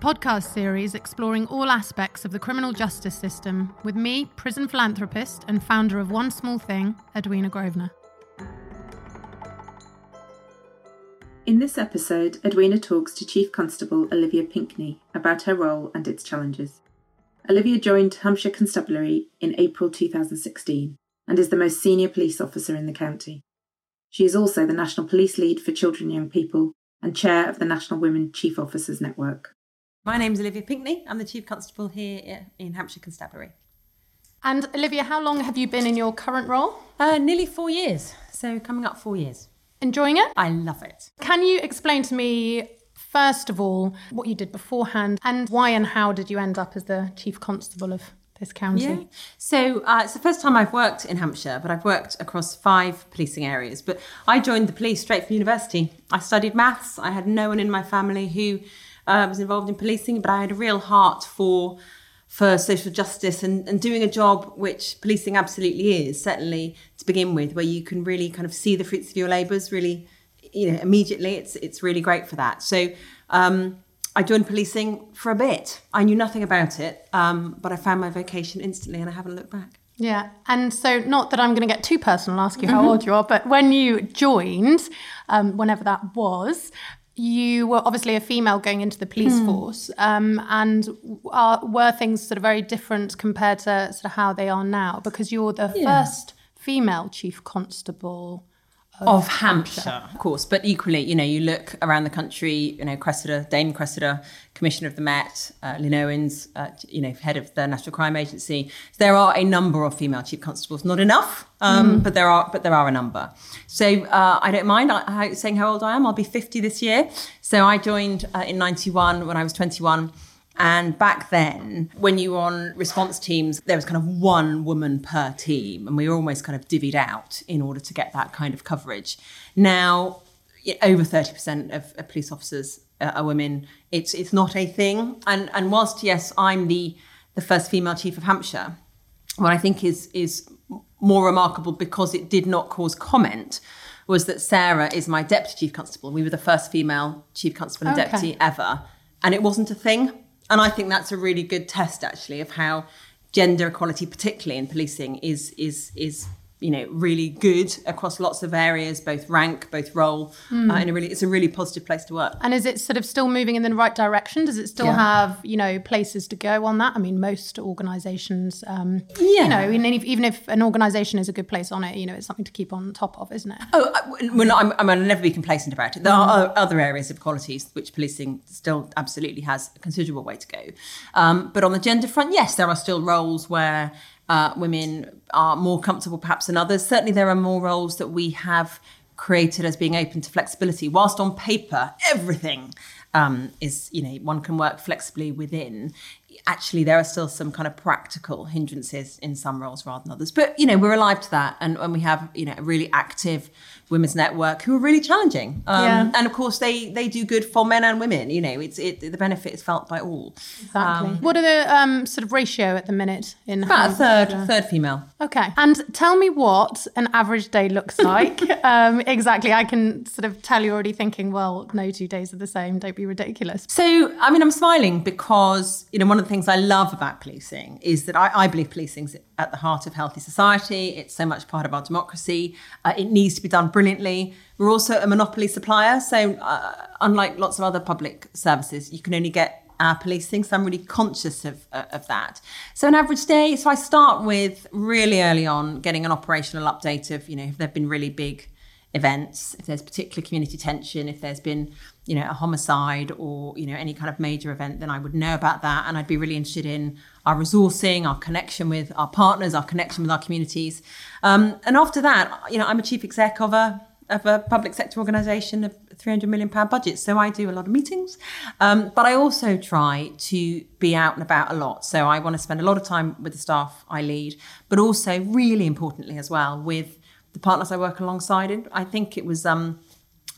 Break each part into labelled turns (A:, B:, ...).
A: podcast series exploring all aspects of the criminal justice system with me, prison philanthropist and founder of One Small Thing, Edwina Grosvenor.
B: In this episode, Edwina talks to Chief Constable Olivia Pinkney about her role and its challenges. Olivia joined Hampshire Constabulary in April 2016 and is the most senior police officer in the county. She is also the National Police Lead for Children and Young People and chair of the National Women Chief Officers Network.
C: My name's Olivia Pinkney. I'm the Chief Constable here in Hampshire Constabulary.
A: And Olivia, how long have you been in your current role?
C: Uh, nearly four years. So coming up four years.
A: Enjoying it?
C: I love it.
A: Can you explain to me, first of all, what you did beforehand and why and how did you end up as the Chief Constable of this county?
C: Yeah. So uh, it's the first time I've worked in Hampshire, but I've worked across five policing areas. But I joined the police straight from university. I studied maths. I had no one in my family who uh, was involved in policing, but I had a real heart for for social justice and, and doing a job which policing absolutely is, certainly to begin with, where you can really kind of see the fruits of your labours really, you know, immediately. It's it's really great for that. So um, I joined policing for a bit. I knew nothing about it, um, but I found my vocation instantly and I haven't looked back.
A: Yeah, and so not that I'm going to get too personal, ask you how mm-hmm. old you are, but when you joined, um, whenever that was, you were obviously a female going into the police mm. force, um, and are, were things sort of very different compared to sort of how they are now? Because you're the yeah. first female chief constable
C: of, of Hampshire. Hampshire. of course. But equally, you know, you look around the country, you know, Cressida, Dame Cressida, Commissioner of the Met, uh, Lynne Owens, uh, you know, head of the National Crime Agency. there are a number of female chief constables, not enough, um, mm. but there are, but there are a number. So uh, I don't mind saying how old I am. I'll be 50 this year. So I joined uh, in 91 when I was 21. And back then, when you were on response teams, there was kind of one woman per team, and we were almost kind of divvied out in order to get that kind of coverage. Now, over 30% of, of police officers uh, are women. It's it's not a thing. And and whilst yes, I'm the the first female chief of Hampshire, what I think is is more remarkable because it did not cause comment was that Sarah is my deputy chief constable. We were the first female chief constable and okay. deputy ever, and it wasn't a thing. And I think that's a really good test, actually, of how gender equality, particularly in policing, is is is you know really good across lots of areas both rank both role mm. uh, and a really it's a really positive place to work
A: and is it sort of still moving in the right direction does it still yeah. have you know places to go on that i mean most organizations um yeah. you know even if, even if an organization is a good place on it you know it's something to keep on top of isn't it
C: oh well, I'm, I'm, I'll never be complacent about it there mm. are other areas of qualities which policing still absolutely has a considerable way to go um, but on the gender front yes there are still roles where uh, women are more comfortable perhaps than others. Certainly, there are more roles that we have created as being open to flexibility. Whilst on paper, everything um, is, you know, one can work flexibly within. Actually, there are still some kind of practical hindrances in some roles rather than others. But, you know, we're alive to that. And, and we have, you know, a really active women's network who are really challenging. Um, yeah. And of course, they they do good for men and women. You know, it's it the benefit is felt by all.
A: Exactly. Um, what are the um, sort of ratio at the minute in
C: about a third third female.
A: Okay. And tell me what an average day looks like. Um, exactly. I can sort of tell you're already thinking, well, no two days are the same. Don't be ridiculous.
C: So, I mean, I'm smiling because, you know, one of the things I love about policing is that I, I believe policing's at the heart of healthy society. It's so much part of our democracy. Uh, it needs to be done brilliantly. We're also a monopoly supplier. So, uh, unlike lots of other public services, you can only get our policing. So I'm really conscious of, uh, of that. So an average day, so I start with really early on getting an operational update of, you know, if there have been really big events, if there's particular community tension, if there's been, you know, a homicide or, you know, any kind of major event, then I would know about that. And I'd be really interested in our resourcing, our connection with our partners, our connection with our communities. Um, and after that, you know, I'm a chief exec of a of a public sector organisation, of 300 million pound budget. So I do a lot of meetings, um, but I also try to be out and about a lot. So I want to spend a lot of time with the staff I lead, but also really importantly as well with the partners I work alongside. In. I think it was. Um,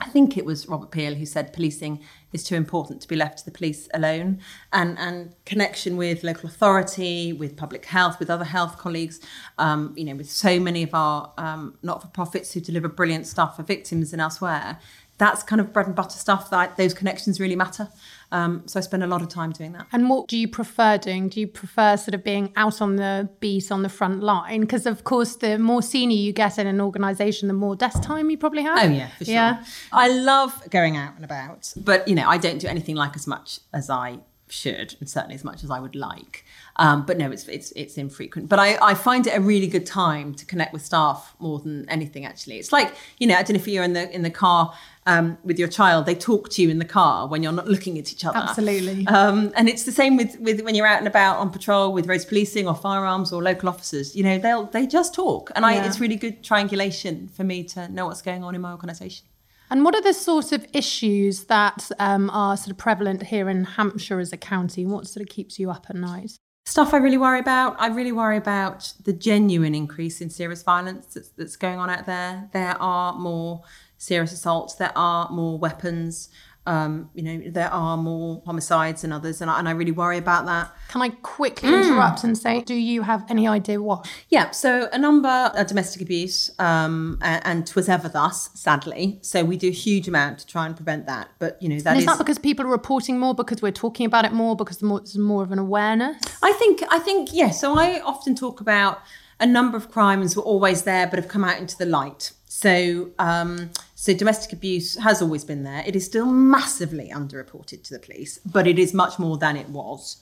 C: I think it was Robert Peel who said policing is too important to be left to the police alone, and and connection with local authority, with public health, with other health colleagues, um, you know, with so many of our um, not-for-profits who deliver brilliant stuff for victims and elsewhere. That's kind of bread and butter stuff. That those connections really matter. Um, so I spend a lot of time doing that.
A: And what do you prefer doing? Do you prefer sort of being out on the beat on the front line? Because of course, the more senior you get in an organisation, the more desk time you probably have.
C: Oh yeah, for sure. Yeah. I love going out and about, but you know, I don't do anything like as much as I should, and certainly as much as I would like. Um, but no, it's it's it's infrequent. But I, I find it a really good time to connect with staff more than anything. Actually, it's like you know, I don't know if you're in the in the car um, with your child, they talk to you in the car when you're not looking at each other.
A: Absolutely.
C: Um, and it's the same with, with when you're out and about on patrol with roads policing or firearms or local officers. You know, they'll they just talk, and yeah. I, it's really good triangulation for me to know what's going on in my organisation.
A: And what are the sort of issues that um, are sort of prevalent here in Hampshire as a county? What sort of keeps you up at night?
C: Stuff I really worry about. I really worry about the genuine increase in serious violence that's, that's going on out there. There are more serious assaults, there are more weapons. Um, you know, there are more homicides and others, and I, and I really worry about that.
A: Can I quickly mm. interrupt and say, do you have any idea what?
C: Yeah, so a number of domestic abuse, um, and, and twas ever thus, sadly. So we do a huge amount to try and prevent that. But you know, that
A: and
C: is,
A: is that because people are reporting more, because we're talking about it more, because there's more of an awareness.
C: I think, I think, yes. Yeah, so I often talk about a number of crimes were always there, but have come out into the light. So, um, so domestic abuse has always been there. It is still massively underreported to the police, but it is much more than it was.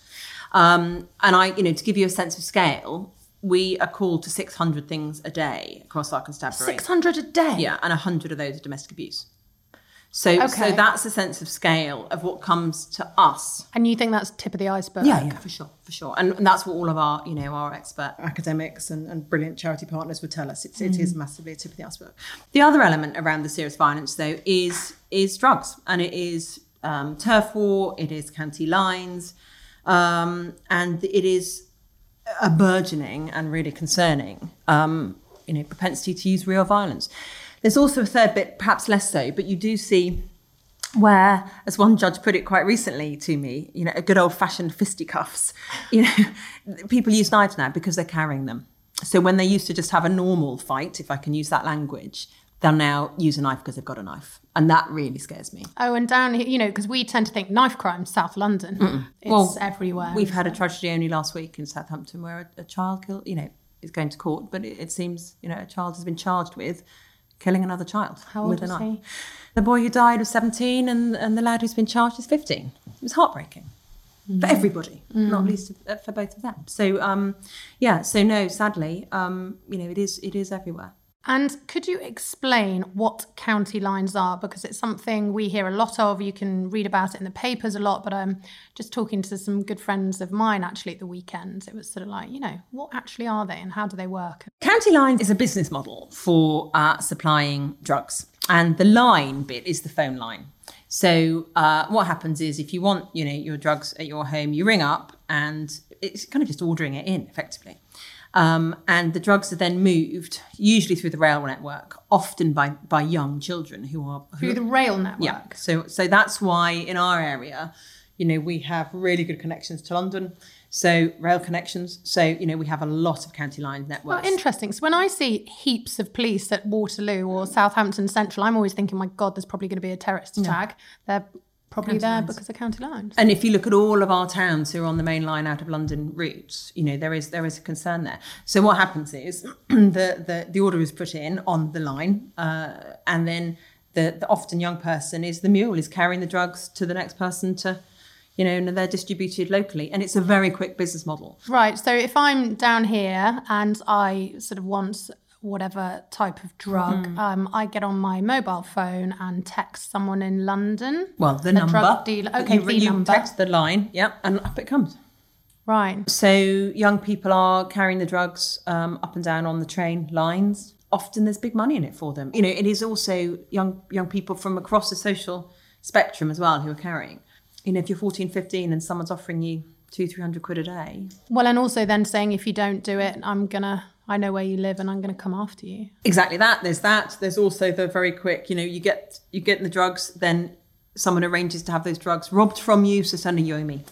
C: Um, and I, you know, to give you a sense of scale, we are called to 600 things a day across our constabulary.
A: 600 a day?
C: Yeah, and 100 of those are domestic abuse. So, okay. so that's a sense of scale of what comes to us.
A: And you think that's tip of the iceberg?
C: Yeah, yeah, for sure, for sure. And, and that's what all of our, you know, our expert academics and, and brilliant charity partners would tell us. It's, mm. it is massively a tip of the iceberg. The other element around the serious violence, though, is is drugs, and it is um, turf war, it is county lines, um, and it is a burgeoning and really concerning, um, you know, propensity to use real violence. There's also a third bit, perhaps less so, but you do see where, as one judge put it quite recently to me, you know, a good old fashioned fisticuffs. You know, people use knives now because they're carrying them. So when they used to just have a normal fight, if I can use that language, they'll now use a knife because they've got a knife. And that really scares me.
A: Oh, and down here, you know, because we tend to think knife crime, South London. Mm-mm. It's well, everywhere.
C: We've had a tragedy only last week in Southampton where a, a child killed, you know, is going to court, but it, it, seems, you know, a child has been charged with killing another child
A: How old with a knife. He?
C: The boy who died was 17 and, and the lad who's been charged is 15. It was heartbreaking mm. for everybody, mm. not least uh, for both of them. So, um, yeah, so no, sadly, um, you know, it is, it is everywhere.
A: And could you explain what county lines are? Because it's something we hear a lot of. You can read about it in the papers a lot, but I'm just talking to some good friends of mine actually at the weekend. It was sort of like, you know, what actually are they and how do they work?
C: County lines is a business model for uh, supplying drugs. And the line bit is the phone line. So uh, what happens is if you want, you know, your drugs at your home, you ring up and it's kind of just ordering it in effectively. Um, and the drugs are then moved, usually through the rail network, often by by young children who are
A: who, through the rail network.
C: Yeah. So so that's why in our area, you know, we have really good connections to London. So rail connections. So you know, we have a lot of county line networks.
A: Well, interesting. So when I see heaps of police at Waterloo or Southampton Central, I'm always thinking, my God, there's probably going to be a terrorist attack. Yeah. They're Probably
C: County
A: there
C: lines.
A: because of county lines.
C: And if you look at all of our towns who are on the main line out of London routes, you know there is there is a concern there. So what happens is the the, the order is put in on the line, uh, and then the, the often young person is the mule is carrying the drugs to the next person to, you know, and they're distributed locally, and it's a very quick business model.
A: Right. So if I'm down here and I sort of want whatever type of drug,
C: Mm-hmm.
A: um, I get on my mobile phone and text someone in London.
C: Well, the
A: A
C: number.
A: drug dealer- okay,
C: you,
A: the
C: you
A: number.
C: text the line, yeah, and up it comes.
A: Right.
C: So young people are carrying the drugs um, up and down on the train lines. Often there's big money in it for them. You know, it is also young young people from across the social spectrum as well who are carrying. You know, if you're 14, 15 and someone's offering you two, three hundred quid a day.
A: Well, and also then saying if you don't do it, I'm gonna. I know where you live, and I'm gonna come after you.
C: Exactly that. There's that. There's also the very quick, you know, you get you get the drugs, then someone arranges to have those drugs robbed from you, so suddenly you owe me.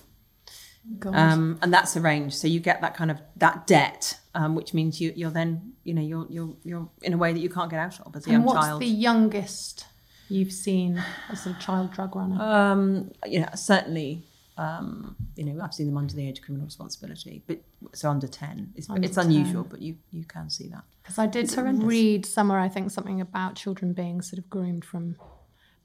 C: Um, and that's arranged. So you get that kind of that debt, um, which means you, you're then you know you're you're you're in a way that you can't get out of as a young
A: and what's
C: child.
A: the youngest you've seen as a child drug runner?
C: um, know, certainly, um, you know, I've seen them under the age of criminal responsibility, but so under ten. It's,
A: Under
C: it's unusual, but you you can see that.
A: Because I did read somewhere, I think, something about children being sort of groomed from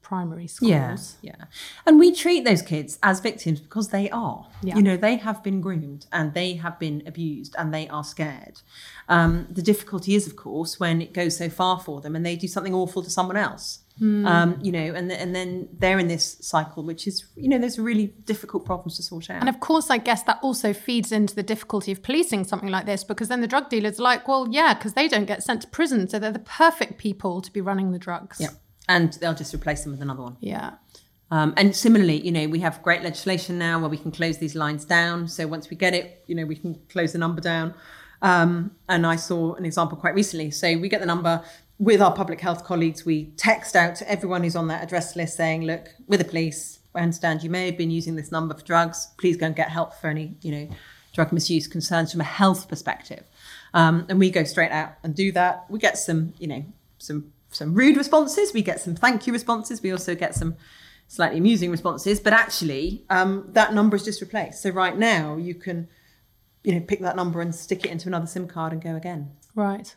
A: primary schools.
C: Yeah, yeah. And we treat those kids as victims because they are.
A: Yeah.
C: You know, they have been groomed and they have been abused and they are scared. Um, the difficulty is, of course, when it goes so far for them and they do something awful to someone else. Um, you know, and and then they're in this cycle, which is, you know, there's really difficult problems to sort out.
A: And of course, I guess that also feeds into the difficulty of policing something like this because then the drug dealers are like, well, yeah, because they don't get sent to prison. So they're the perfect people to be running the drugs.
C: yeah. And they'll just replace them with another one.
A: Yeah.
C: Um, and similarly, you know, we have great legislation now where we can close these lines down. So once we get it, you know, we can close the number down. Um, and I saw an example quite recently. So we get the number with our public health colleagues. We text out to everyone who's on that address list saying, look, with the police, I understand you may have been using this number for drugs. Please go and get help for any, you know, drug misuse concerns from a health perspective. Um, and we go straight out and do that. We get some, you know, some some rude responses. We get some thank you responses. We also get some slightly amusing responses. But actually, um, that number is just replaced. So right now, you can, you know, pick that number and stick it into another SIM card and go again.
A: Right.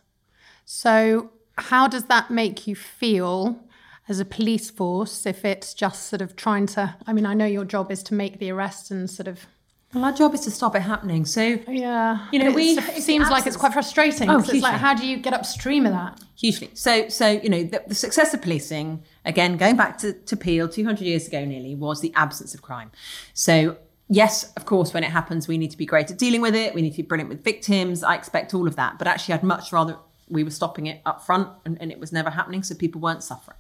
A: So, how does that make you feel as a police force if it's just sort of trying to? I mean, I know your job is to make the arrest and sort of.
C: Well, our job is to stop it happening. So
A: Yeah.
C: You know, we-
A: it seems like it's quite frustrating.
C: Oh,
A: it's like, how do you get upstream of that?
C: hugely. So, so you know, the, the success of policing, again, going back to, to Peel 200 years ago nearly, was the absence of crime. So, yes, of course, when it happens, we need to be great at dealing with it. We need to be brilliant with victims. I expect all of that. But actually, I'd much rather we were stopping it up front and, and it was never happening, so people weren't suffering.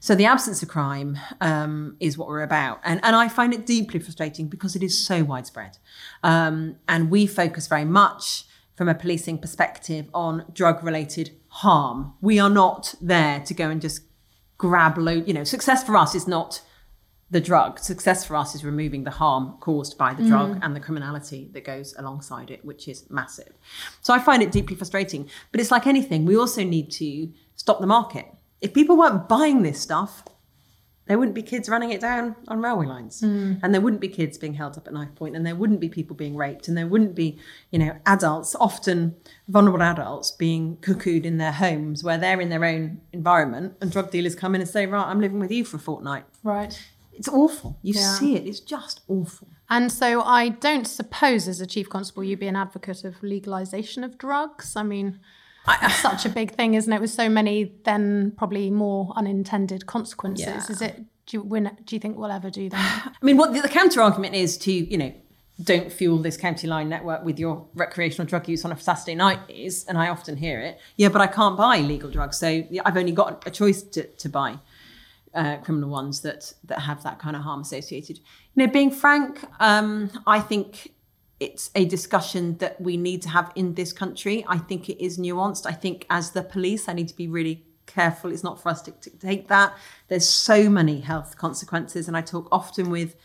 C: So, the absence of crime um, is what we're about. And, and I find it deeply frustrating because it is so widespread. Um, and we focus very much from a policing perspective on drug related harm. We are not there to go and just grab load, you know, success for us is not the drug. Success for us is removing the harm caused by the drug mm. and the criminality that goes alongside it, which is massive. So I find it deeply frustrating. But it's like anything, we also need to stop the market. If people weren't buying this stuff, there wouldn't be kids running it down on railway lines mm. and there wouldn't be kids being held up at knife point and there wouldn't be people being raped and there wouldn't be you know adults often vulnerable adults being cuckooed in their homes where they're in their own environment and drug dealers come in and say right i'm living with you for a fortnight
A: Right.
C: It's awful you
A: Yeah.
C: see it it's just awful
A: And so I don't suppose, as a chief constable, you'd be an advocate of legalization of drugs. I mean, it's such a big thing, isn't it? With so many, then probably more unintended consequences.
C: Yeah.
A: Is it? Do you, win, do you think we'll ever do that?
C: I mean, what the, the counter argument is to, you know, don't fuel this county line network with your recreational drug use on a Saturday night is, and I often hear it, yeah, but I can't buy legal drugs. So I've only got a choice to, to buy uh, criminal ones that, that have that kind of harm associated. You know, being frank, um, I think it's a discussion that we need to have in this country. I think it is nuanced. I think as the police, I need to be really careful. It's not for us to, take that. There's so many health consequences, and I talk often with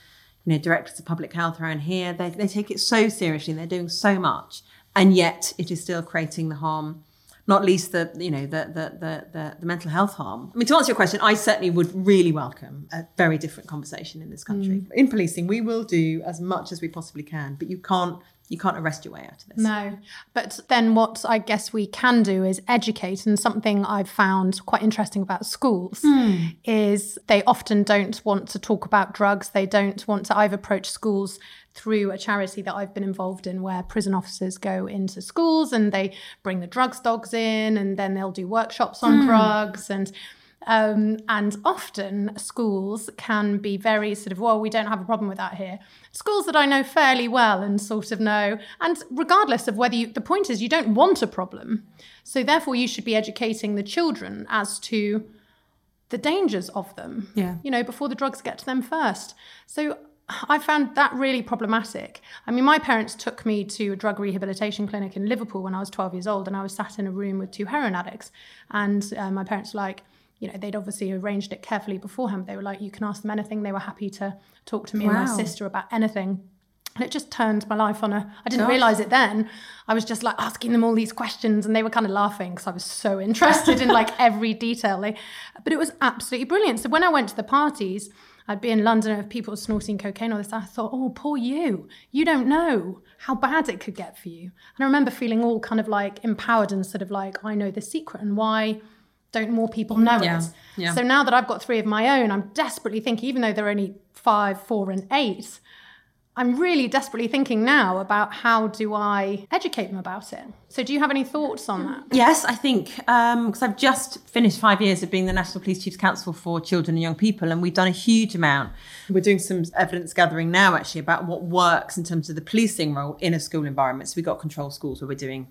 C: you know directors of public health around here. They, they take it so seriously, they're doing so much, and yet it is still creating the harm not least the you know the the, the the the mental health harm. I mean, to answer your question, I certainly would really welcome a very different conversation in this country.
A: Mm.
C: In policing, we will do as much as we possibly can, but you can't you can't arrest your way out of this.
A: No. But then what I guess we can do is educate. And something I've found quite interesting about schools hmm. is they often don't want to talk about drugs. They don't want to. I've approached schools through a charity that I've been involved in where prison officers go into schools and they bring the drugs dogs in and then they'll do workshops on hmm. drugs and um, and often schools can be very sort of, well, we don't have a problem with that here. Schools that I know fairly well and sort of know, and regardless of whether you, the point is you don't want a problem. So therefore, you should be educating the children as to the dangers of them,
C: Yeah.
A: you know, before the drugs get to them first. So I found that really problematic. I mean, my parents took me to a drug rehabilitation clinic in Liverpool when I was 12 years old, and I was sat in a room with two heroin addicts. And uh, my parents were like, you know, they'd obviously arranged it carefully beforehand. They were like, you can ask them anything. They were happy to talk to me and my sister about anything. And it just turned my life on a. I didn't realize it then. I was just like asking them all these questions, and they were kind of laughing because I was so interested in like every detail. They, but it was absolutely brilliant. So when I went to the parties, I'd be in London and people snorting cocaine or this. I thought, oh, poor you. You don't know how bad it could get for you. And I remember feeling all kind of like empowered and sort of like, I know the secret and why don't more people know
C: Yeah,
A: it?
C: yeah.
A: So now that I've got three of my own, I'm desperately thinking, even though they're only five, four, and eight, I'm really desperately thinking now about how do I educate them about it. So, do you have any thoughts on that?
C: Yes, I think um, because I've just finished five years of being the National Police Chiefs Council for Children and Young People, and we've done a huge amount. We're doing some evidence gathering now, actually, about what works in terms of the policing role in a school environment. So we've got control schools where we're doing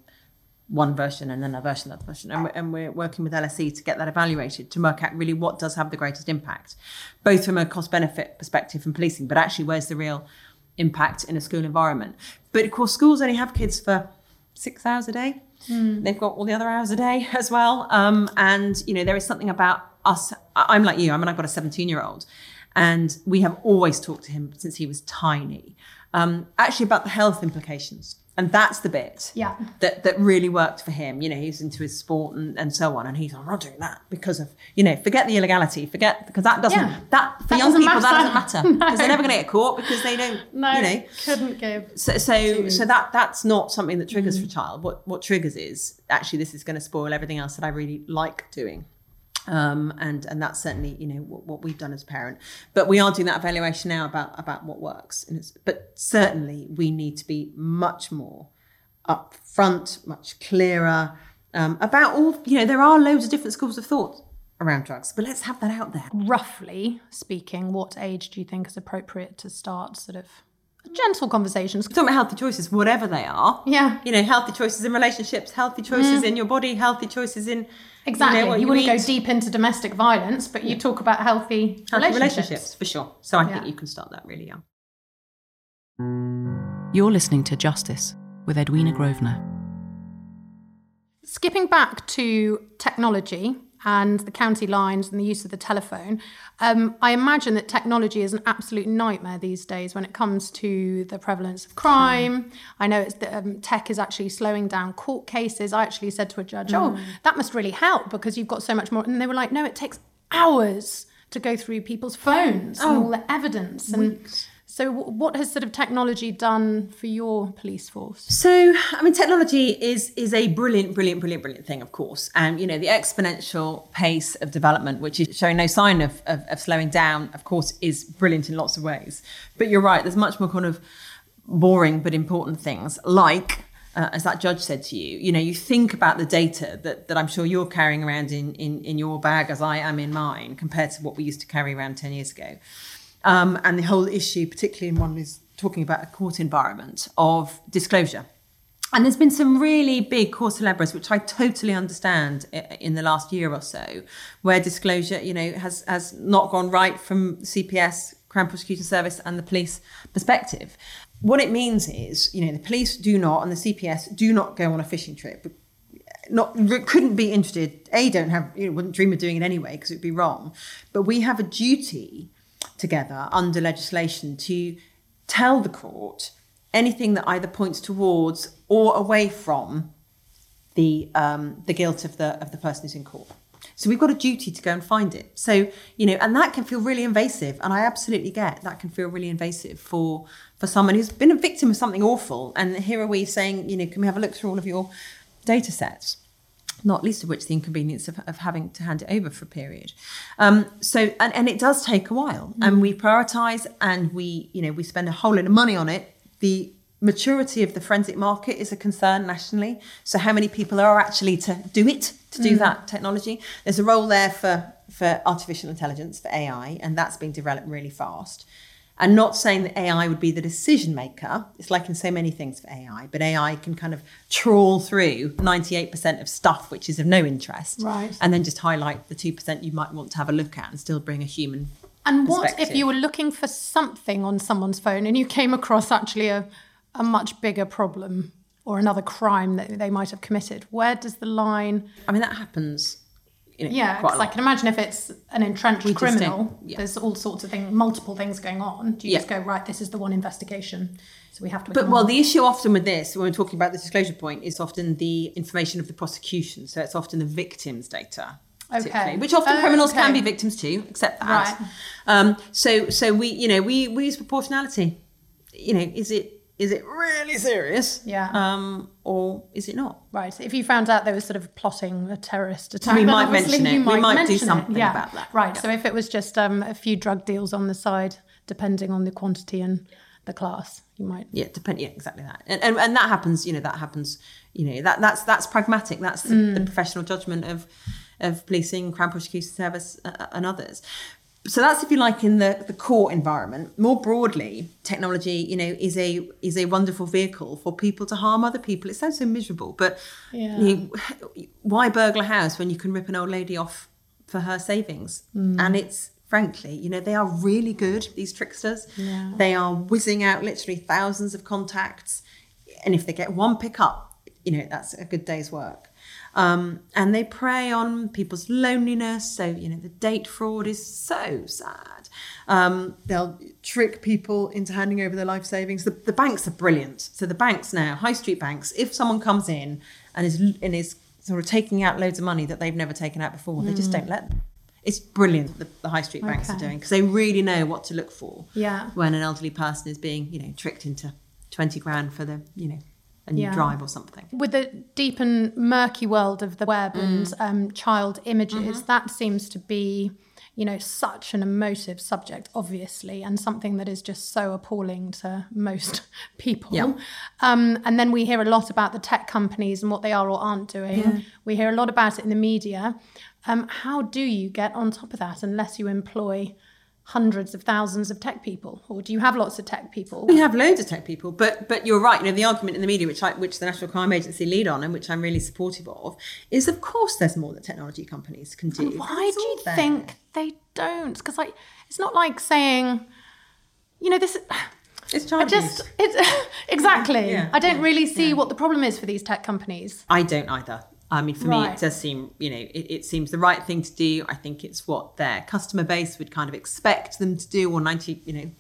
C: one version and then a version of that version, and we're, and we're working with LSE to get that evaluated to work out really what does have the greatest impact, both from a cost benefit perspective from policing, but actually where's the real impact in a school environment. But of course, schools only have kids for six hours a day. They've got all the other hours a day as well. Um, and, you know, there is something about us. I'm like you. I mean, I've got a 17 year old, and we have always talked to him since he was tiny, um, actually about the health implications. And that's the bit
A: Yeah.
C: that, that really worked for him. You know, he's into his sport and, and so on. And he's, I'm not doing that because of, you know, forget the illegality, forget, because that doesn't,
A: Yeah.
C: that, for
A: That
C: young people, that doesn't matter because they're never going to get caught because they don't,
A: No,
C: you know,
A: couldn't give.
C: so so, so that that's not something that triggers for a child. What what triggers is actually this is going to spoil everything else that I really like doing. Um, and and that's certainly you know what, what we've done as a parent, but we are doing that evaluation now about about what works. But certainly we need to be much more upfront, much clearer um, about all. You know there are loads of different schools of thought around drugs, but let's have that out there.
A: Roughly speaking, what age do you think is appropriate to start sort of gentle conversations?
C: Talking about healthy choices, whatever they are.
A: Yeah.
C: You know, healthy choices in relationships, healthy choices mm. in your body, healthy choices in
A: Exactly.
C: You,
A: You,
C: know, what you
A: wouldn't go deep into domestic violence, but you talk about healthy,
C: Healthy
A: relationships.
C: relationships. for sure. So I think you can start that really young.
D: You're listening to Justice with Edwina Grosvenor.
A: Skipping back to technology and the county lines and the use of the telephone, um, I imagine that technology is an absolute nightmare these days when it comes to the prevalence of crime. I know it's the, um, tech is actually slowing down court cases. I actually said to a judge, "Oh, that must really help because you've got so much more," and they were like, "No, it takes hours to go through people's phones and all the evidence." And so, what has sort of technology done for your police force?
C: So, I mean, technology is is a brilliant, brilliant, brilliant, brilliant thing, of course. And you know, the exponential pace of development, which is showing no sign of, of, of slowing down, of course, is brilliant in lots of ways. But you're right. There's much more kind of boring but important things, like uh, as that judge said to you. You know, you think about the data that that I'm sure you're carrying around in in in your bag, as I am in mine, compared to what we used to carry around ten years ago. Um, and the whole issue, particularly in one is talking about a court environment of disclosure. And there's been some really big court celebras, which I totally understand in the last year or so, where disclosure, you know, has has not gone right from CPS, Crown Prosecution Service, and the police perspective. What it means is, you know, the police do not, and the CPS do not go on a fishing trip not couldn't be interested. A don't have you know wouldn't dream of doing it anyway because it would be wrong. But we have a duty together under legislation to tell the court anything that either points towards or away from the um, the guilt of the of the person who's in court. So we've got a duty to go and find it. So you know, and that can feel really invasive, and I absolutely get that can feel really invasive for for someone who's been a victim of something awful. And here are we saying, you know, can we have a look through all of your data sets? Not least of which the inconvenience of, of having to hand it over for a period. Um, so, and, and it does take a while, and we prioritize, and we, you know, we spend a whole lot of money on it. The maturity of the forensic market is a concern nationally. So, how many people are actually to do it, to do that technology? There's a role there for, for artificial intelligence, for AI, and that's being developed really fast. And not saying that AI would be the decision maker. It's like in so many things for AI, but AI can kind of trawl through 98% of stuff which is of no interest.
A: Right.
C: And then just highlight the 2% you might want to have a look at and still bring a human
A: And what if you were looking for something on someone's phone and you came across actually a, a much bigger problem or another crime that they might have committed? Where does the line?
C: I mean, that happens. You know,
A: Yeah, because I can imagine if it's an entrenched
C: We
A: criminal,
C: yeah.
A: there's all sorts of things, multiple things going on. Do you just go right? This is the one investigation, so we have to.
C: But well,
A: it.
C: the issue often with this, when we're talking about the disclosure point, is often the information of the prosecution. So it's often the victim's data.
A: Okay.
C: Which often
A: Oh,
C: criminals can be victims too, accept that.
A: Right.
C: Um, so so we you know we we use proportionality. You know, is it is it really serious?
A: Yeah.
C: Um, or is it not?
A: Right. If you found out they were sort of plotting a terrorist attack,
C: We might mention it.
A: you
C: We might do something
A: Yeah.
C: about that.
A: Right.
C: Yeah.
A: So if it was just um, a few drug deals on the side, depending on the quantity and the class, you might.
C: Yeah, depend. Yeah, exactly that. And, and and that happens. You know, that happens. You know, that that's that's pragmatic. That's the, the professional judgment of of policing, Crown Prosecution Service, uh, and others. So that's if you like in the the court environment. More broadly, technology, you know, is a is a wonderful vehicle for people to harm other people. It sounds so miserable, but
A: Yeah.
C: you, why burglar a house when you can rip an old lady off for her savings? Mm. And it's frankly, you know, they are really good. These tricksters,
A: Yeah.
C: they are whizzing out literally thousands of contacts, and if they get one pickup, you know, that's a good day's work. Um, and they prey on people's loneliness. So, you know, the date fraud is so sad. Um, they'll trick people into handing over their life savings. The, the banks are brilliant. So, the banks now, high street banks, if someone comes in and is, and is sort of taking out loads of money that they've never taken out before, they just don't let them. It's brilliant the, the high street banks are doing because they really know what to look for
A: Yeah.
C: when an elderly person is being, you know, tricked into 20 grand for the, you know, a new
A: Yeah.
C: drive or something.
A: With the deep and murky world of the web and
C: Mm.
A: um, child images,
C: Mm-hmm.
A: that seems to be, you know, such an emotive subject, obviously, and something that is just so appalling to most people.
C: Yeah.
A: Um, and then we hear a lot about the tech companies and what they are or aren't doing. We hear a lot about it in the media. Um, how do you get on top of that unless you employ hundreds of thousands of tech people, or do you have lots of tech people?
C: We have loads of tech people, but but you're right. You know, the argument in the media, which I, which the National Crime Agency lead on, and which I'm really supportive of, is of course there's more that technology companies can do.
A: Why do you
C: there.
A: think they don't? Because like, it's not like saying, you know, this.
C: it's
A: I just
C: abuse?
A: it's exactly.
C: Yeah,
A: I don't
C: yeah,
A: really see what the problem is for these tech companies.
C: I don't either. I mean, for me, it does seem, you know, it, it seems the right thing to do. I think it's what their customer base would kind of expect them to do, or 90, you know,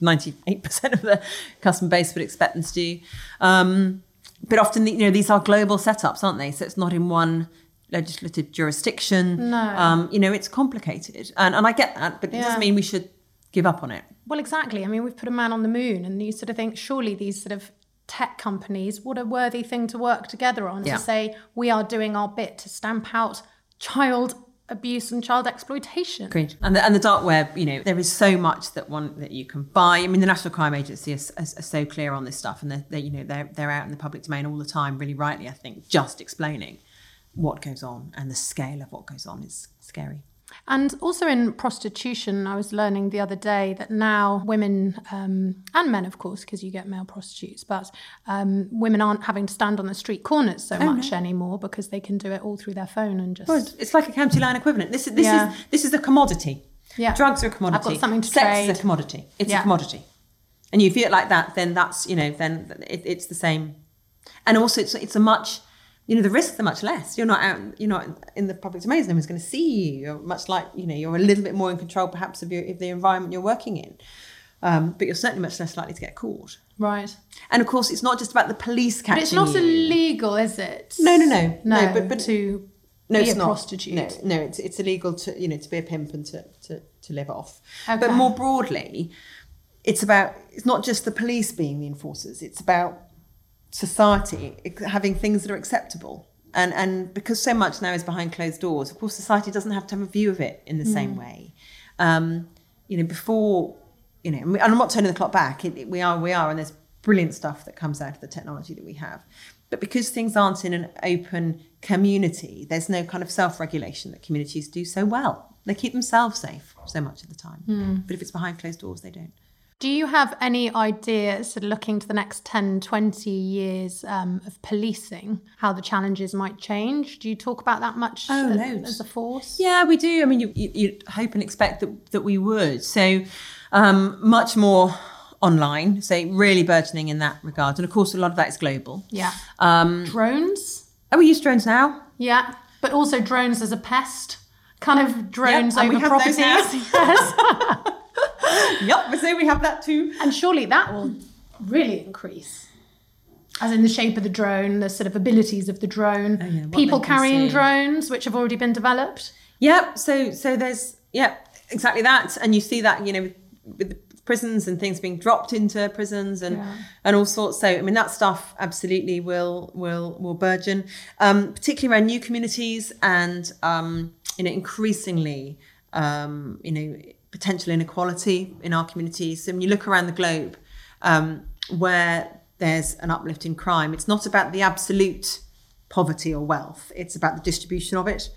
C: 98% of the customer base would expect them to do. Um, but often, you know, these are global setups, aren't they? So it's not in one legislative jurisdiction.
A: No.
C: Um, you know, it's complicated. And, and I get that, but it
A: Yeah.
C: doesn't mean we should give up on it.
A: Well, exactly. I mean, we've put a man on the moon, and you sort of think, surely these sort of tech companies, what a worthy thing to work together on
C: Yeah.
A: to say we are doing our bit to stamp out child abuse and child exploitation.
C: Agreed. And the, and the dark web, you know, there is so much that one that you can buy. I mean, the National Crime Agency is, is, are so clear on this stuff, and they're, they're you know they're they're out in the public domain all the time, really rightly, I think, just explaining what goes on and the scale of what goes on is scary.
A: And also in prostitution, I was learning the other day that now women um, and men, of course, because you get male prostitutes, but um, women aren't having to stand on the street corners so much anymore because they can do it all through their phone and just.
C: Well, it's- it's like a county line equivalent. This is this
A: Yeah.
C: is this is a commodity.
A: Yeah.
C: drugs are a commodity.
A: I've got something to
C: Sex
A: trade.
C: is a commodity. It's
A: Yeah.
C: a commodity. And you view it like that, then that's you know then it, it's the same. And also, it's it's a much you know the risks are much less. You're not out. You're not in the public domain. No one's going to see you. You're much like you know you're a little bit more in control perhaps of your of the environment you're working in. um, but you're certainly much less likely to get caught.
A: Right.
C: And of course, it's not just about the police catching
A: But it's not
C: you.
A: illegal, is it?
C: No, no, no.
A: No,
C: No, but- but-
A: to
C: no,
A: be
C: it's
A: a
C: not.
A: prostitute.
C: No, no, it's it's illegal to you know to be a pimp and to to, to live off.
A: Okay.
C: But more broadly, it's about it's not just the police being the enforcers. It's about society having things that are acceptable. And and because so much now is behind closed doors, of course, society doesn't have to have a view of it in the same way. Um, you know, before you know, and I'm not turning the clock back. It, it- we are, we are, and there's brilliant stuff that comes out of the technology that we have. But because things aren't in an open community, there's no kind of self-regulation that communities do so well. They keep themselves safe so much of the time. But if it's behind closed doors, they don't.
A: Do you have any ideas, sort of looking to the next 10, 20 years um, of policing, how the challenges might change? Do you talk about that much
C: Oh,
A: as,
C: loads.
A: as a force?
C: Yeah, we do. I mean, you, you, hope and expect that, that we would. So, um, much more online, so really burgeoning in that regard. And of course, a lot of that is global.
A: Yeah.
C: Um,
A: Drones?
C: oh, we use drones now.
A: Yeah. But also drones as a pest? Kind of drones
C: we
A: over properties. yes.
C: Yep, so we have that too.
A: And surely that will really increase. As in the shape of the drone, the sort of abilities of the drone,
C: Oh, yeah,
A: people carrying drones, which have already been developed.
C: Yep. So so there's yep, exactly that, and you see that you know with, with the prisons and things being dropped into prisons and and all sorts. So I mean that stuff absolutely will will will burgeon, um, particularly around new communities and um, you know increasingly um, you know potential inequality in our communities. So when you look around the globe, um, where there's an uplift in crime, it's not about the absolute poverty or wealth. It's about the distribution of it.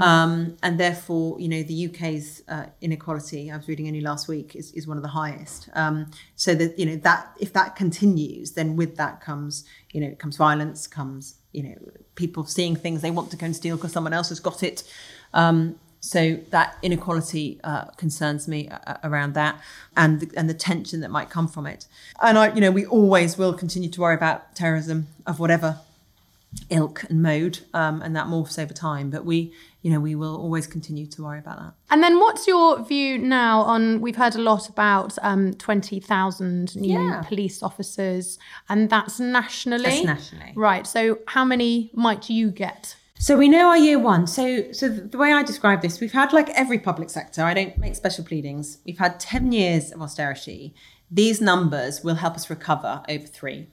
C: Um, and therefore, you know, the UK's uh, inequality, I was reading only last week, is, is one of the highest. Um, so that, you know, that if that continues, then with that comes, you know, comes violence, comes, you know, people seeing things they want to go and steal because someone else has got it. Um, so that inequality uh, concerns me uh, around that, and the, and the tension that might come from it. And I, you know, we always will continue to worry about terrorism of whatever ilk and mode, um, and that morphs over time. But we, you know, we will always continue to worry about that.
A: And then what's your view now on, we've heard a lot about um, 20,000 new
C: Yeah.
A: police officers, and that's nationally?
C: That's nationally.
A: Right. So how many might you get?
C: So we know our year one. So so the way I describe this, we've had like every public sector. I don't make special pleadings. We've had ten years of austerity. These numbers will help us recover over three.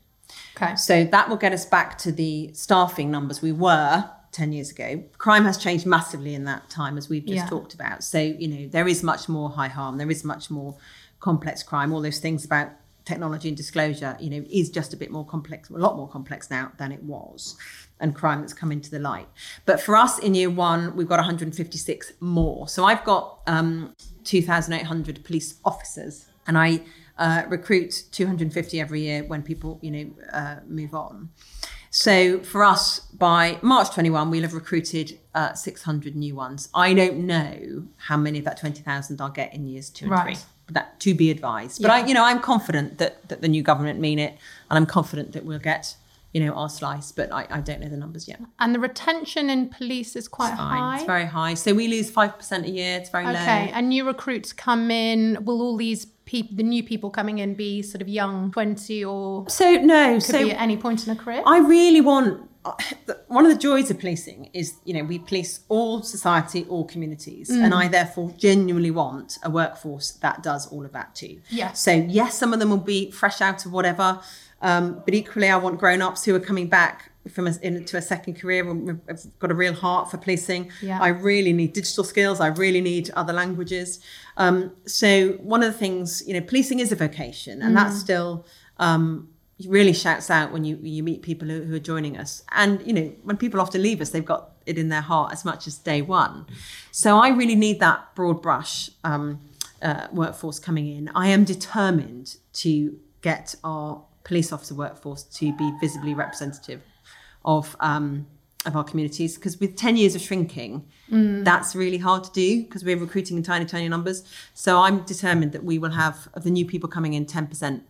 A: Okay.
C: So that will get us back to the staffing numbers we were 10 years ago. Crime has changed massively in that time, as we've just
A: Yeah.
C: talked about. So, you know, there is much more high harm, there is much more complex crime. All those things about technology and disclosure, you know, is just a bit more complex, a lot more complex now than it was, and crime that's come into the light. But for us in year one, we've got 156 more. So I've got um, 2,800 police officers, and I uh, recruit 250 every year when people, you know, uh, move on. So for us, by March 21, we'll have recruited uh, 600 new ones. I don't know how many of that 20,000 I'll get in years two and
A: Right.
C: three. That to be advised. But I, you know, I'm confident that that the new government mean it, and I'm confident that we'll get, you know, our slice. But I, I don't know the numbers yet.
A: And the retention in police is quite
C: Fine.
A: high.
C: It's very high. So we lose five percent a year. It's very low.
A: Okay, and new recruits come in. Will all these people, the new people coming in, be sort of young, twenty, or
C: So no.
A: could
C: so
A: be at any point in a career?
C: I really want uh, one of the joys of policing is you know we police all society, all communities, and mm. I therefore genuinely want a workforce that does all of that too.
A: Yeah.
C: So yes, some of them will be fresh out of whatever, um, but equally I want grown-ups who are coming back from a, into a second career and have got a real heart for policing.
A: Yeah.
C: I really need digital skills. I really need other languages. Um, so one of the things, you know, policing is a vocation, and that's still um, really shouts out when you you meet people who, who are joining us. And you know, when people often leave us, they've got it in their heart as much as day one. So I really need that broad brush um, uh, workforce coming in. I am determined to get our police officer workforce to be visibly representative of um, of our communities because with 10 years of shrinking that's really hard to do because we're recruiting in tiny tiny numbers so i'm determined that we will have of the new people coming in 10%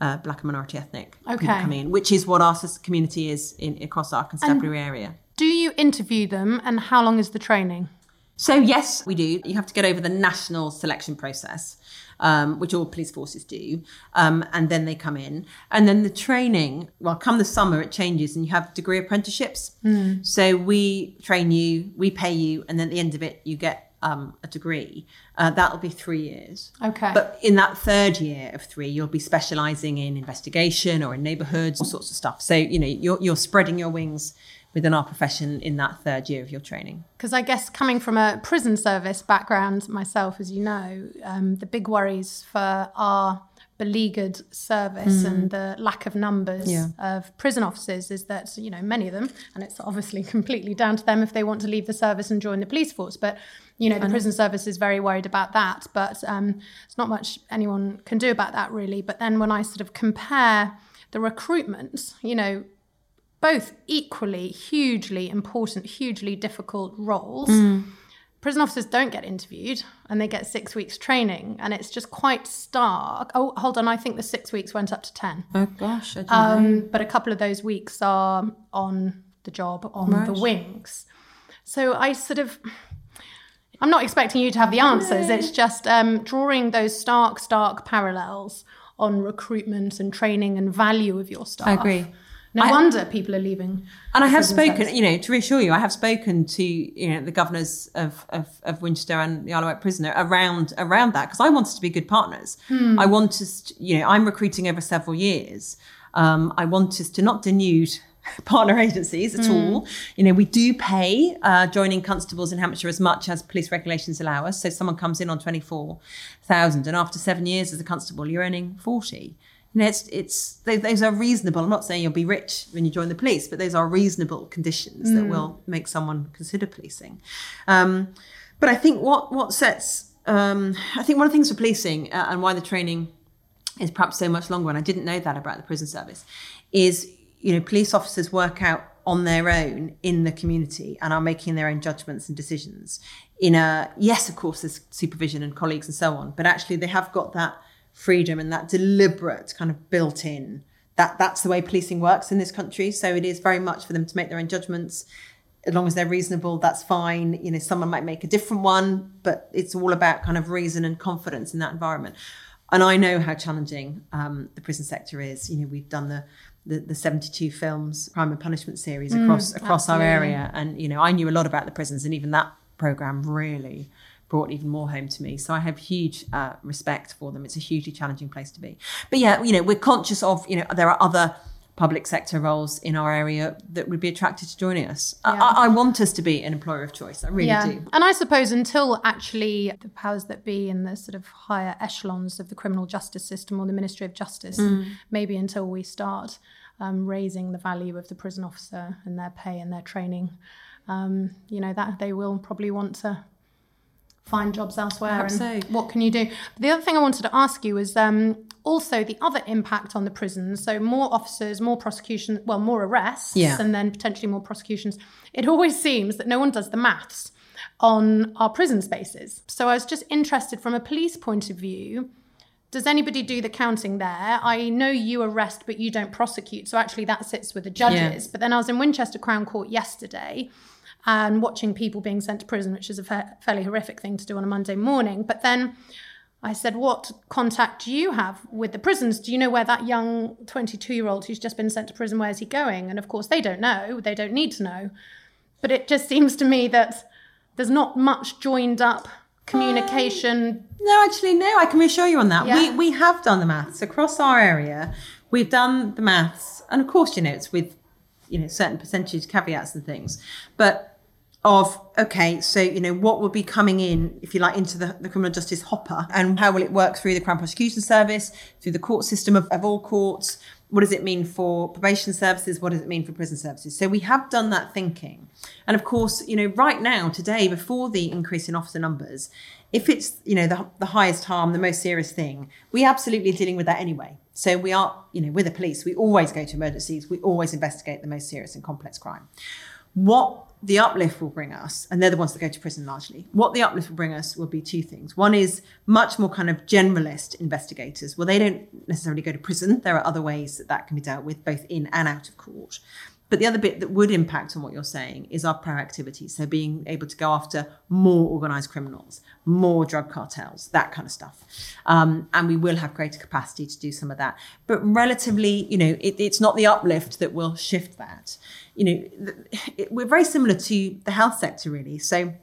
C: uh, black and minority ethnic people coming in which is what our community is in across our constabulary area
A: Do you interview them, and how long is the training?
C: So yes, we do. You have to get over the national selection process. Um, which all police forces do, um, and then they come in. And then the training, well, come the summer, it changes, and you have degree apprenticeships.
A: Mm.
C: So we train you, we pay you, and then at the end of it, you get um, a degree. Uh, that'll be three years.
A: Okay.
C: But in that third year of three, you'll be specialising in investigation or in neighbourhoods, all sorts of stuff. So you know you're you're spreading your wings within our profession in that third year of your training.
A: Because I guess coming from a prison service background myself, as you know, um, the big worries for our beleaguered service mm. and the lack of numbers yeah. of prison officers is that you know many of them, and it's obviously completely down to them if they want to leave the service and join the police force, but you know the prison service is very worried about that but um, it's not much anyone can do about that really but then when i sort of compare the recruitment you know both equally hugely important hugely difficult roles mm. prison officers don't get interviewed and they get six weeks training and it's just quite stark oh hold on i think the six weeks went up to 10
C: oh gosh
A: um, but a couple of those weeks are on the job on right. the wings so i sort of I'm not expecting you to have the answers. It's just um, drawing those stark, stark parallels on recruitment and training and value of your staff.
C: I agree.
A: No I, wonder people are leaving.
C: And I have spoken, you know, to reassure you, I have spoken to you know the governors of of, of Winchester and the Isle of Wight prisoner around around that because I want us to be good partners. Hmm. I want us, to, you know, I'm recruiting over several years. Um, I want us to not denude partner agencies at mm. all. You know, we do pay uh, joining constables in Hampshire as much as police regulations allow us. So someone comes in on 24,000 and after seven years as a constable, you're earning 40. You know, it's, it's, those are reasonable. I'm not saying you'll be rich when you join the police, but those are reasonable conditions mm. that will make someone consider policing. Um, but I think what, what sets, um, I think one of the things for policing uh, and why the training is perhaps so much longer, and I didn't know that about the prison service, is you know, police officers work out on their own in the community and are making their own judgments and decisions. In a yes, of course, there's supervision and colleagues and so on, but actually they have got that freedom and that deliberate kind of built in. That that's the way policing works in this country. So it is very much for them to make their own judgments. As long as they're reasonable, that's fine. You know, someone might make a different one, but it's all about kind of reason and confidence in that environment. And I know how challenging um, the prison sector is. You know, we've done the the, the 72 films crime and punishment series across mm, across our area and you know I knew a lot about the prisons and even that program really brought even more home to me so I have huge uh, respect for them it's a hugely challenging place to be but yeah you know we're conscious of you know there are other public sector roles in our area that would be attracted to joining us. Yeah. I, I, want us to be an employer of choice. I really yeah. do.
A: And I suppose until actually the powers that be in the sort of higher echelons of the criminal justice system or the Ministry of Justice, mm. maybe until we start um, raising the value of the prison officer and their pay and their training, um, you know, that they will probably want to find jobs elsewhere. and so. what can you do? But the other thing I wanted to ask you is um, also the other impact on the prisons. So more officers, more prosecution, well, more arrests, yeah. and then potentially more prosecutions. It always seems that no one does the maths on our prison spaces. So I was just interested from a police point of view. Does anybody do the counting there? I know you arrest, but you don't prosecute. So actually, that sits with the judges. Yeah. But then I was in Winchester Crown Court yesterday and watching people being sent to prison, which is a fa- fairly horrific thing to do on a Monday morning. But then I said, What contact do you have with the prisons? Do you know where that young 22 year old who's just been sent to prison, where's he going? And of course, they don't know. They don't need to know. But it just seems to me that there's not much joined up communication. Um,
C: no, actually, no, I can reassure you on that. Yeah. We, we have done the maths across our area. We've done the maths. And of course, you know, it's with, you know, certain percentage caveats and things. But of okay so you know what will be coming in if you like into the, the criminal justice hopper? And how will it work through the crown prosecution service through the court system of, of all courts? What does it mean for probation services? What does it mean for prison services? So we have done that thinking. And of course you know right now today before the increase in officer numbers if it's you know the, the highest harm the most serious thing we absolutely are dealing with that anyway. So we are you know with the police we always go to emergencies. We always investigate the most serious and complex crime. What the uplift will bring us, and they're the ones that go to prison largely, what the uplift will bring us will be two things. One is much more kind of generalist investigators. Well, they don't necessarily go to prison. There are other ways that that can be dealt with, both in and out of court. But the other bit that would impact on what you're saying is our proactivity. So being able to go after more organized criminals, more drug cartels, that kind of stuff. Um, and we will have greater capacity to do some of that. But relatively, you know, it, it's not the uplift that will shift that. You know, it, we're very similar to the health sector, really. So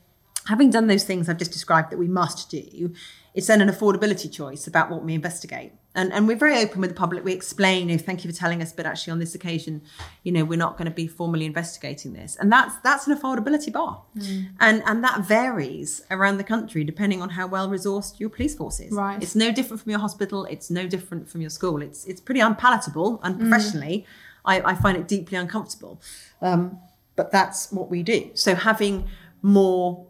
C: having done those things I've just described that we must do, it's then an affordability choice about what we investigate. And, and we're very open with the public. We explain, you know, thank you for telling us, but actually on this occasion, you know, we're not going to be formally investigating this. And that's that's an affordability bar. Mm. And and that varies around the country depending on how well resourced your police force is.
A: Right.
C: It's no different from your hospital, it's no different from your school. It's it's pretty unpalatable and professionally, mm. I, I find it deeply uncomfortable. Um, but that's what we do. So having more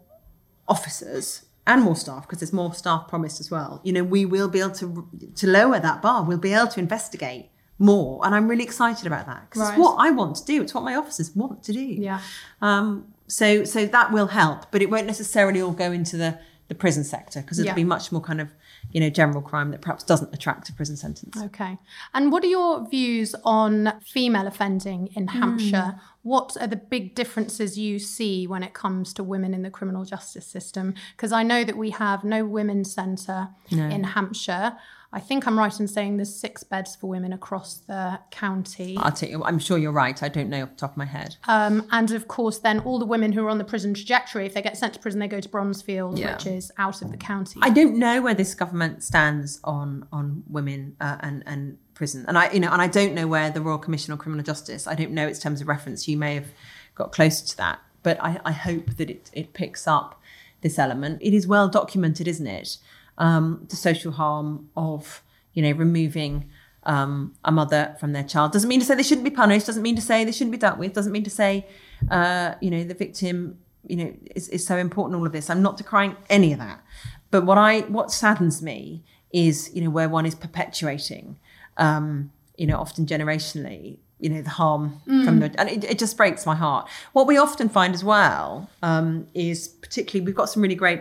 C: officers and more staff because there's more staff promised as well you know we will be able to to lower that bar we'll be able to investigate more and i'm really excited about that because right. it's what i want to do it's what my officers want to do
A: yeah
C: um so so that will help but it won't necessarily all go into the the prison sector because it'll yeah. be much more kind of you know general crime that perhaps doesn't attract a prison sentence.
A: Okay. And what are your views on female offending in hampshire? Mm. what are the big differences you see when it comes to women in the criminal justice system? Because i know that we have no women's centre no. in hampshire I think I'm right in saying there's six beds for women across the county.
C: I'll tell you, I'm sure you're right. I don't know off the top of my head.
A: Um, and of course, then all the women who are on the prison trajectory, if they get sent to prison, they go to Bronzefield, yeah. which is out of the county.
C: I don't know where this government stands on on women uh, and and prison, and I you know, and I don't know where the Royal Commission on Criminal Justice. I don't know its terms of reference. You may have got closer to that, but I, I hope that it it picks up this element. It is well documented, isn't it? Um, the social harm of you know removing um, a mother from their child. Doesn't mean to say they shouldn't be punished. Doesn't mean to say they shouldn't be dealt with. Doesn't mean to say uh, you know the victim you know is, is so important. All of this. I'm not decrying any of that. But what I what saddens me is you know where one is perpetuating um, you know often generationally you know the harm mm. from the and it, it, just breaks my heart what we often find as well um, is particularly we've got some really great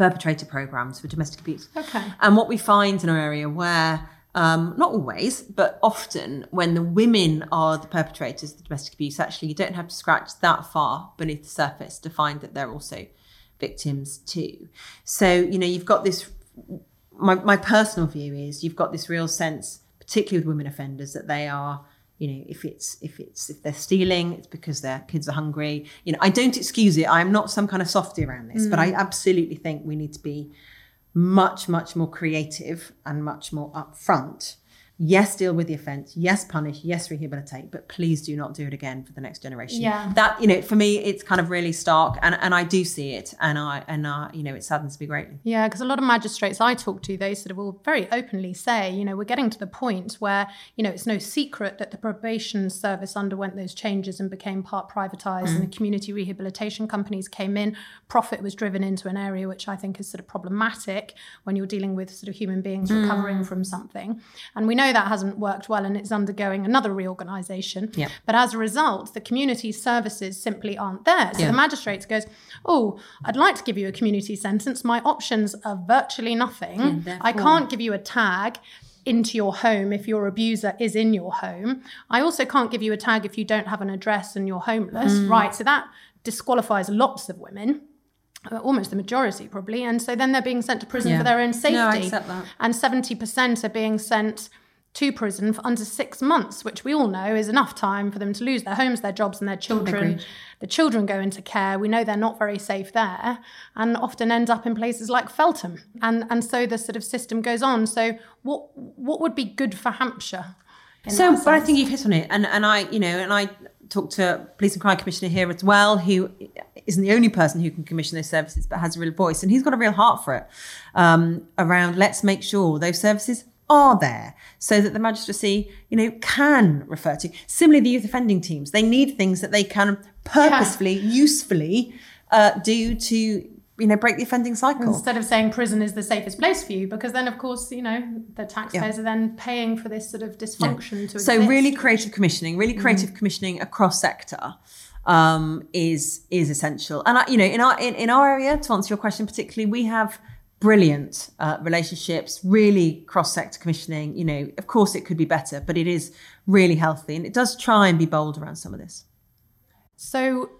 C: perpetrator programs for domestic abuse.
A: Okay.
C: And what we find in our area where um, not always, but often when the women are the perpetrators of the domestic abuse, actually you don't have to scratch that far beneath the surface to find that they're also victims too. So, you know, you've got this my, my personal view is you've got this real sense, particularly with women offenders, that they are you know if it's if it's if they're stealing it's because their kids are hungry you know i don't excuse it i'm not some kind of softy around this mm. but i mm. absolutely think we need to be much much more creative and much more upfront yes, deal with the offence, yes, punish, yes, rehabilitate, but please do not do it again for the next generation.
A: Yeah.
C: That, you know, for me, it's kind of really stark and, and I do see it and I, and uh, you know, it saddens me greatly.
A: Yeah, because a lot of magistrates I talk to, they sort of will very openly say, you know, we're getting to the point where, you know, it's no secret that the probation service underwent those changes and became part privatised mm. and the community rehabilitation companies came in. Profit was driven into an area which I think is sort of problematic when you're dealing with sort of human beings mm. recovering from something. And we know know that hasn't worked well and it's undergoing another reorganisation.
C: Yeah.
A: But as a result, the community services simply aren't there. So yeah. the magistrate goes, Oh, I'd like to give you a community sentence. My options are virtually nothing. Yeah, I can't give you a tag into your home if your abuser is in your home. I also can't give you a tag if you don't have an address and you're homeless. Mm. Right. So that disqualifies lots of women. Uh, almost the majority probably and so then they're being sent to prison yeah. for their own safety no,
C: I accept that.
A: and 70% are being sent to prison for under six months, which we all know is enough time for them to lose their homes, their jobs, and their children. Agreed. The children go into care. We know they're not very safe there and often end up in places like Feltham. And, and so the sort of system goes on. So, what, what would be good for Hampshire?
C: So, but I think you've hit on it. And, and I, you know, and I talked to Police and Crime Commissioner here as well, who isn't the only person who can commission those services, but has a real voice. And he's got a real heart for it um, around let's make sure those services are there so that the magistracy, you know, can refer to. Similarly, the youth offending teams, they need things that they can purposefully, yeah. usefully uh, do to, you know, break the offending cycle.
A: Instead of saying prison is the safest place for you, because then, of course, you know, the taxpayers yeah. are then paying for this sort of dysfunction yeah. to
C: So, really creative commissioning, really mm. creative mm. commissioning across sector um, is is essential. And I, you know, in our in, in our area, to answer your question particularly, we have brilliant uh, relationships, really cross sector commissioning. You know, of course it could be better, but it is really healthy and it does try and be bold around some of this.
A: So,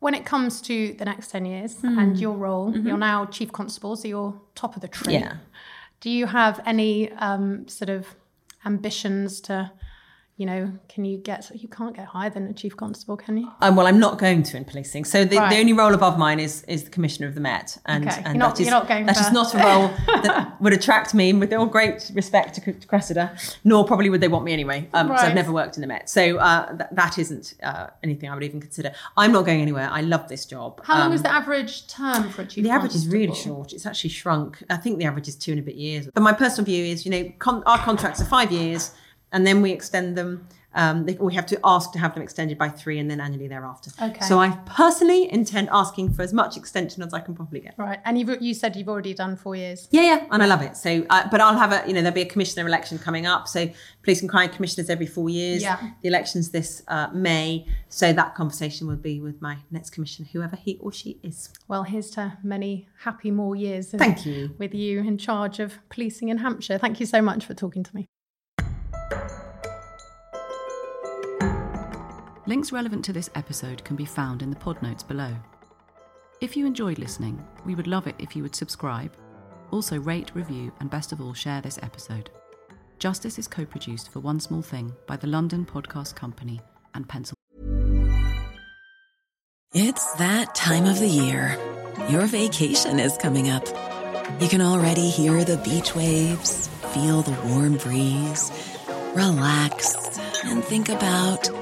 A: when it comes to the next 10 years
C: Hmm.
A: and your role, you're now chief constable, so you're top of the tree.
C: Mm-hmm. Yeah.
A: Do you have any um, sort of ambitions to, you know, can you get, you can't get higher than a chief constable, can you?
C: Um, well, I'm not going to in policing. So the,
A: Right.
C: the only role above mine is is the commissioner of the Met, and
A: Okay.
C: and
A: You're not-
C: that is
A: you're not going
C: that is not a role that would attract me. With all great respect to C- Cressida, nor probably would they want me anyway, because
A: Right.
C: I've never worked in the Met. So uh, th- that isn't uh, anything I would even consider. I'm not going anywhere. I love this job.
A: How long
C: Um,
A: is the average term for a chief
C: the average is really short. It's actually shrunk. I think the average is two and a bit years. But my personal view is, you know, con- our contracts are five years, and then we extend them. Um, they, we have to ask to have them extended by three, and then annually thereafter.
A: Okay.
C: So I personally intend asking for as much extension as I can probably get.
A: Right. And you've, you said you've already done four years.
C: Yeah, yeah, and I love it. So, uh, but I'll have a, you know, there'll be a commissioner election coming up. So, police and crime commissioners every four years.
A: Yeah.
C: The elections this uh, May. So that conversation will be with my next commissioner, whoever he or she is.
A: Well, here's to many happy more years.
C: Thank you.
A: With you in charge of policing in Hampshire. Thank you so much for talking to me.
D: Links relevant to this episode can be found in the pod notes below. If you enjoyed listening, we would love it if you would subscribe, also rate, review, and best of all, share this episode. Justice is co produced for One Small Thing by the London Podcast Company and Pencil.
E: It's that time of the year. Your vacation is coming up. You can already hear the beach waves, feel the warm breeze, relax, and think about